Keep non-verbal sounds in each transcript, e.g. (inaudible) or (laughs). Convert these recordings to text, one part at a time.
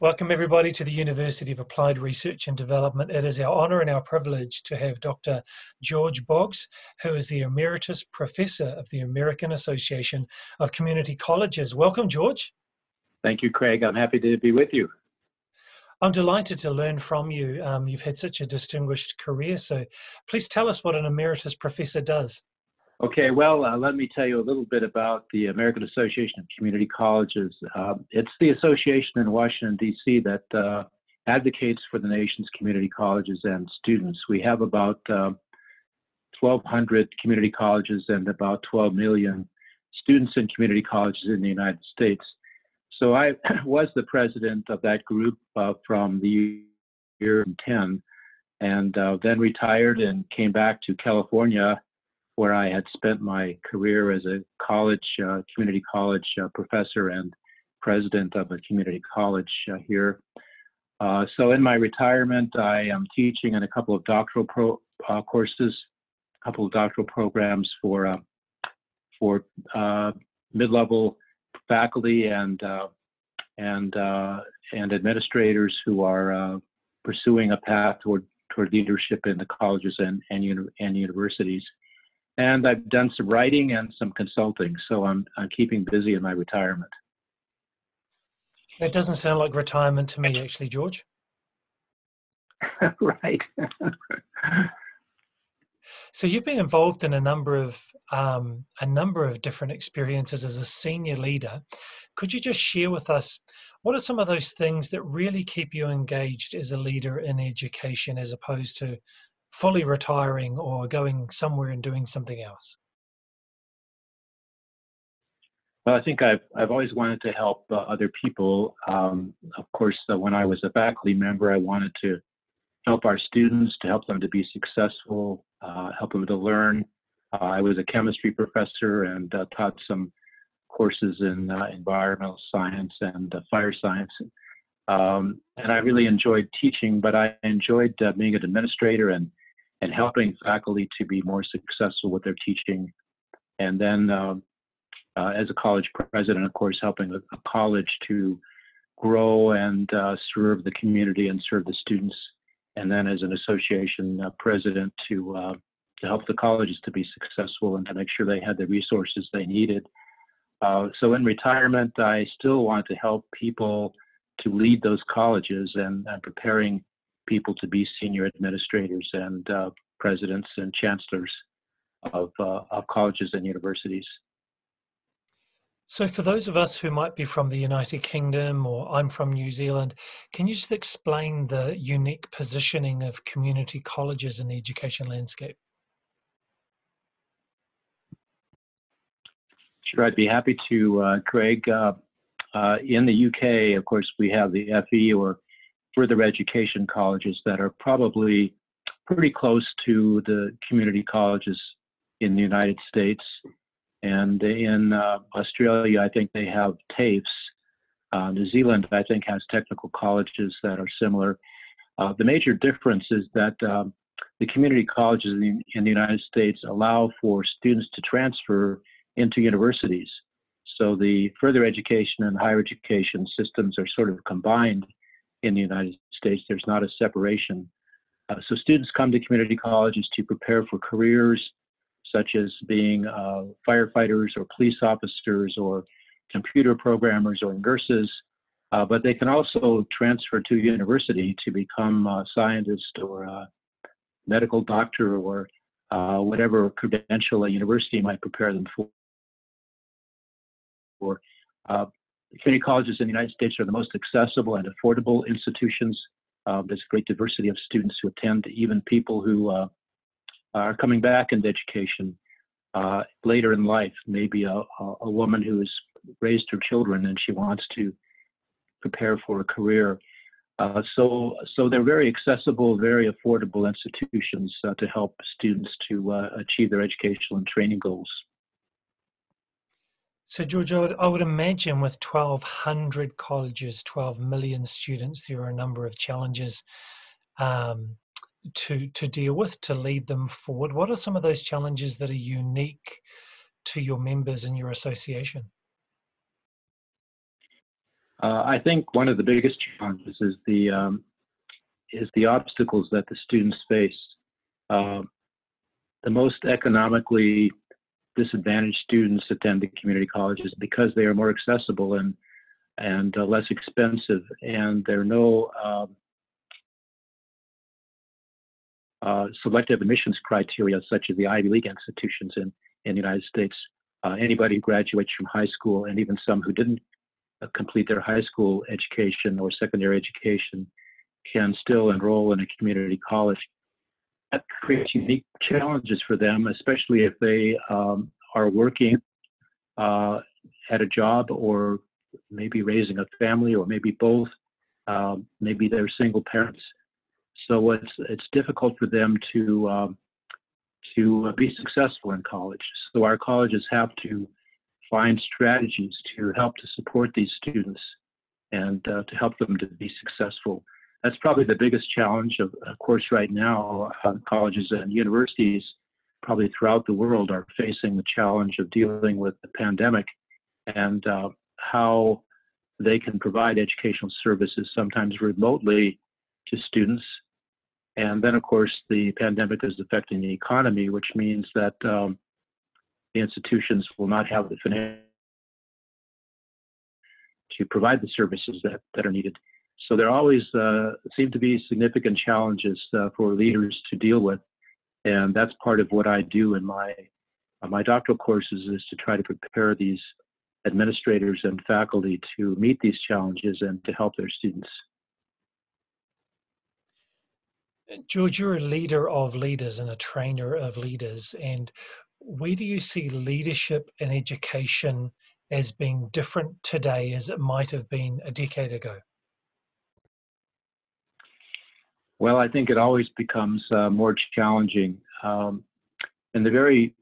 Welcome, everybody, to the University of Applied Research and Development. It is our honour and our privilege to have Dr. George Boggs, who is the Emeritus Professor of the American Association of Community Colleges. Welcome, George. Thank you, Craig. I'm happy to be with you. I'm delighted to learn from you. Um, you've had such a distinguished career, so please tell us what an Emeritus Professor does. Okay, well, uh, let me tell you a little bit about the American Association of Community Colleges. Uh, it's the association in Washington, D.C. that uh, advocates for the nation's community colleges and students. We have about 1,200 uh, community colleges and about 12 million students in community colleges in the United States. So I (clears throat) was the president of that group uh, from the year 10 and uh, then retired and came back to California where I had spent my career as a college, uh, community college uh, professor and president of a community college uh, here. Uh, so in my retirement, I am teaching in a couple of doctoral pro, uh, courses, a couple of doctoral programs for uh, for mid-level faculty and and and administrators who are pursuing a path toward toward leadership in the colleges and and, and universities and I've done some writing and some consulting. So I'm I'm keeping busy in my retirement. It doesn't sound like retirement to me, actually, George. (laughs) right. so you've been involved in a number of um, a number of different experiences as a senior leader. Could you just share with us what are some of those things that really keep you engaged as a leader in education, as opposed to fully retiring or going somewhere and doing something else? Well, I think I've I've always wanted to help uh, other people. Um, of course, uh, when I was a faculty member, I wanted to help our students, to help them to be successful, uh, help them to learn. Uh, I was a chemistry professor and uh, taught some courses in uh, environmental science and fire science. Um, and I really enjoyed teaching, but I enjoyed being an administrator and and helping faculty to be more successful with their teaching. And then, um, uh, as a college president, of course, helping a, a college to grow and uh, serve the community and serve the students. And then, as an association uh, president, to uh, to help the colleges to be successful and to make sure they had the resources they needed. Uh, so, in retirement, I still want to help people to lead those colleges and, and preparing people to be senior administrators and uh, presidents and chancellors of, uh, of colleges and universities. So, for those of us who might be from the United Kingdom or I'm from New Zealand, can you just explain the unique positioning of community colleges in the education landscape? Sure, I'd be happy to, uh, Craig. Uh, uh, in the UK, of course, we have the FE or further education colleges that are probably pretty close to the community colleges in the United States. And in uh, Australia, I think they have TAFEs. Uh, New Zealand, I think, has technical colleges that are similar. Uh, the major difference is that um, the community colleges in, in, the United States allow for students to transfer into universities. So the further education and higher education systems are sort of combined in the United States. There's not a separation. Uh, so students come to community colleges to prepare for careers such as being uh, firefighters or police officers or computer programmers or nurses, uh, but they can also transfer to university to become a scientist or a medical doctor or uh, whatever credential a university might prepare them for. Community colleges in the United States are the most accessible and affordable institutions. Uh, there's a great diversity of students who attend, even people who uh, are coming back into education uh, later in life. Maybe a, a, woman who has raised her children and she wants to prepare for a career. Uh, so, so they're very accessible, very affordable institutions uh, to help students to uh, achieve their educational and training goals. So, George, I would, I would, imagine with 1,200 colleges, 12 million students, there are a number of challenges um, to, to deal with to lead them forward. What are some of those challenges that are unique to your members and your association? Uh, I think one of the biggest challenges is the um, is the obstacles that the students face. Uh, the most economically disadvantaged students attend the community colleges because they are more accessible and and uh, less expensive, and there are no um, uh, selective admissions criteria such as the Ivy League institutions in, in the United States. Uh, anybody who graduates from high school, and even some who didn't uh, complete their high school education or secondary education, can still enroll in a community college. That creates unique challenges for them, especially if they um, are working uh, at a job or maybe raising a family or maybe both. Um, maybe they're single parents. So it's it's difficult for them to um, to be successful in college. So our colleges have to find strategies to help to support these students and uh, to help them to be successful. That's probably the biggest challenge, of, of course, right now. Uh, colleges and universities, probably throughout the world, are facing the challenge of dealing with the pandemic and uh, how they can provide educational services, sometimes remotely, to students. And then, of course, the pandemic is affecting the economy, which means that um, the institutions will not have the financial to provide the services that, that are needed. So there always uh, seem to be significant challenges uh, for leaders to deal with, and that's part of what I do in my uh, my doctoral courses is to try to prepare these administrators and faculty to meet these challenges and to help their students. George, you're a leader of leaders and a trainer of leaders. And where do you see leadership in education as being different today as it might have been a decade ago? Well, I think it always becomes uh, more challenging. Um, in the very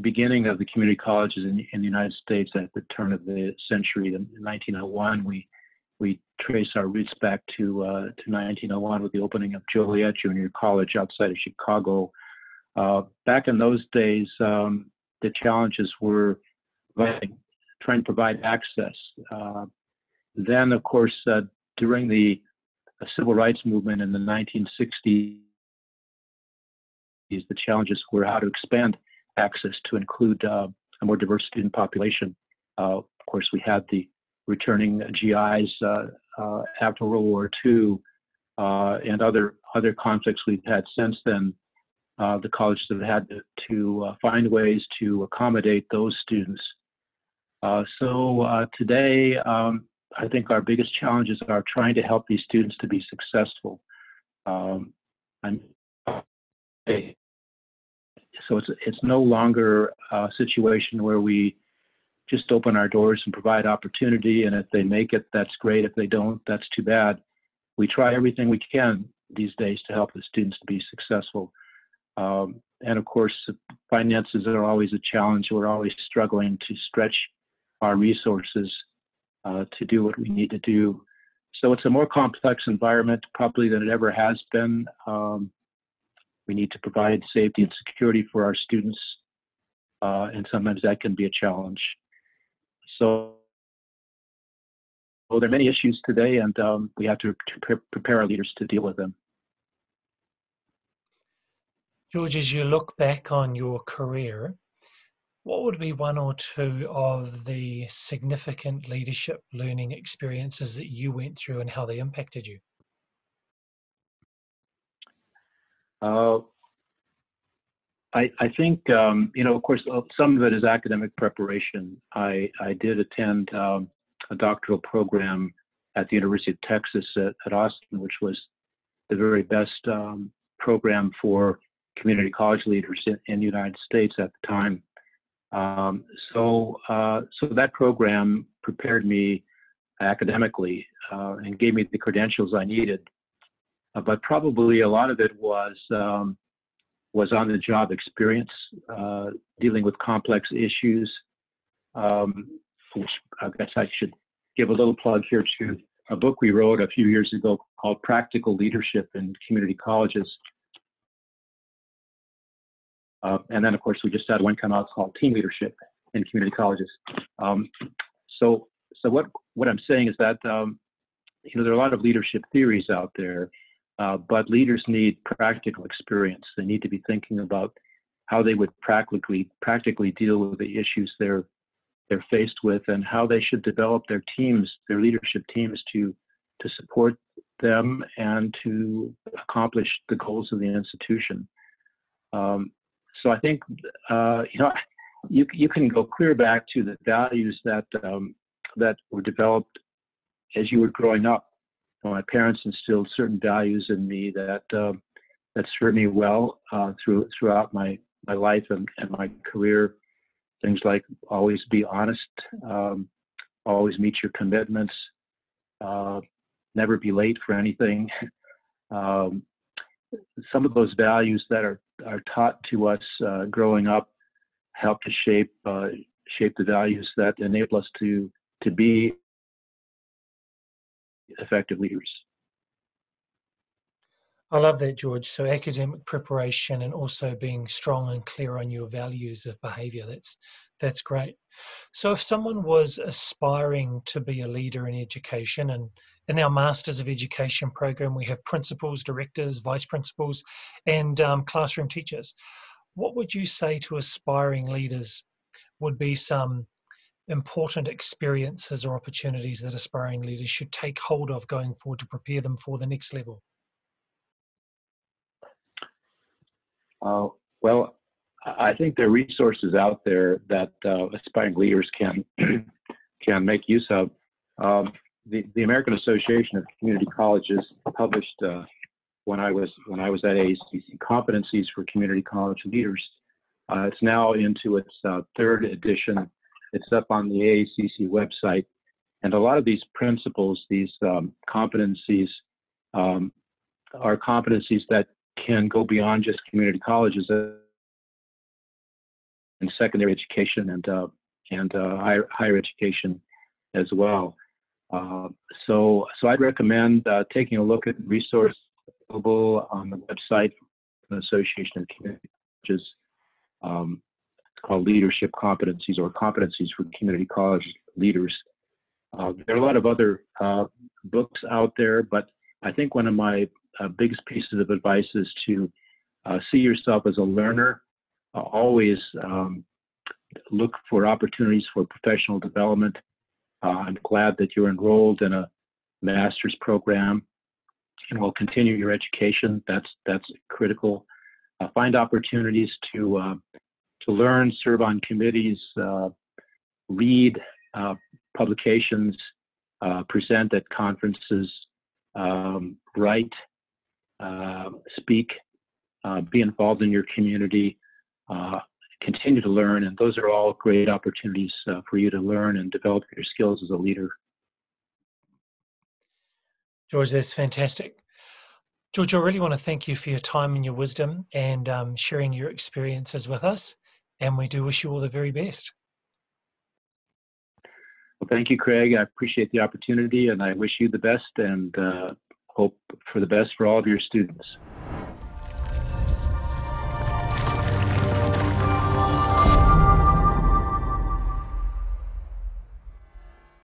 beginning of the community colleges in, in, the United States at the turn of the century, in 1901, we we trace our roots back to uh, to 1901 with the opening of Joliet Junior College outside of Chicago. Uh, back in those days, um, the challenges were trying to provide access. Uh, then, of course, uh, during the civil rights movement in the 1960s, the challenges were how to expand access to include uh, a more diverse student population. Uh, of course, we had the returning GIs uh, uh, after World War II uh, and other other conflicts we've had since then. the colleges have had to, to find ways to accommodate those students. so today, um, I think our biggest challenges are trying to help these students to be successful. Um, so it's it's no longer a situation where we just open our doors and provide opportunity. And if they make it, that's great. If they don't, that's too bad. We try everything we can these days to help the students to be successful. Um, and of course, finances are always a challenge. We're always struggling to stretch our resources uh, to do what we need to do. So it's a more complex environment probably than it ever has been. Um, we need to provide safety and security for our students, uh, and sometimes that can be a challenge. So well, there are many issues today, and um, we have to, to prepare our leaders to deal with them. George, as you look back on your career, what would be one or two of the significant leadership learning experiences that you went through and how they impacted you? Uh, I, I think, um, you know, of course, uh, some of it is academic preparation. I, I did attend um, a doctoral program at the University of Texas at, at Austin, which was the very best um, program for community college leaders in, in, the United States at the time. Um, so, uh, so that program prepared me academically uh, and gave me the credentials I needed. Uh, but probably a lot of it was um, was on the job experience, uh, dealing with complex issues, um, which I guess I should give a little plug here to a book we wrote a few years ago called Practical Leadership in Community Colleges. Uh, and then, of course, we just had one come out called Team Leadership in Community Colleges. Um, so so what what I'm saying is that um, you know there are a lot of leadership theories out there, uh, but leaders need practical experience. They need to be thinking about how they would practically practically deal with the issues they're they're faced with and how they should develop their teams, their leadership teams to to support them and to accomplish the goals of the institution. Um, so I think uh, you know you you can go clear back to the values that um, that were developed as you were growing up. My parents instilled certain values in me that uh, that served me well uh, through throughout my my life and, and my career. Things like always be honest, um, always meet your commitments, uh, never be late for anything. (laughs) Um, some of those values that are, are taught to us uh, growing up help to shape uh, shape the values that enable us to to be effective leaders. I love that, George. So academic preparation and also being strong and clear on your values of behavior. That's that's great. So if someone was aspiring to be a leader in education and in our Masters of Education program, we have principals, directors, vice principals, and um, classroom teachers. What would you say to aspiring leaders would be some important experiences or opportunities that aspiring leaders should take hold of going forward to prepare them for the next level? Uh, well, I think there are resources out there that uh, aspiring leaders can (clears throat) can make use of. Um, the, the American Association of Community Colleges published uh, when I was when I was at AACC Competencies for Community College Leaders. Uh, it's now into its uh, third edition. It's up on the AACC website, and a lot of these principles, these um, competencies, um, are competencies that can go beyond just community colleges and secondary education and uh, and uh, higher, higher education as well. Uh, so so I'd recommend uh, taking a look at resources available on the website of the Association of Community Colleges. Um, it's called Leadership Competencies or Competencies for Community College Leaders. Uh, there are a lot of other uh, books out there, but I think one of my uh, biggest pieces of advice is to uh, see yourself as a learner. Always um, look for opportunities for professional development. Uh, I'm glad that you're enrolled in a master's program and will continue your education. That's that's critical. Uh, find opportunities to uh, to learn, serve on committees, read publications, present at conferences, um, write, uh, speak, uh, be involved in your community, uh, continue to learn, and those are all great opportunities uh, for you to learn and develop your skills as a leader. George, that's fantastic. George, I really want to thank you for your time and your wisdom and um, sharing your experiences with us. And we do wish you all the very best. Well, thank you, Craig. I appreciate the opportunity and I wish you the best and uh, hope for the best for all of your students.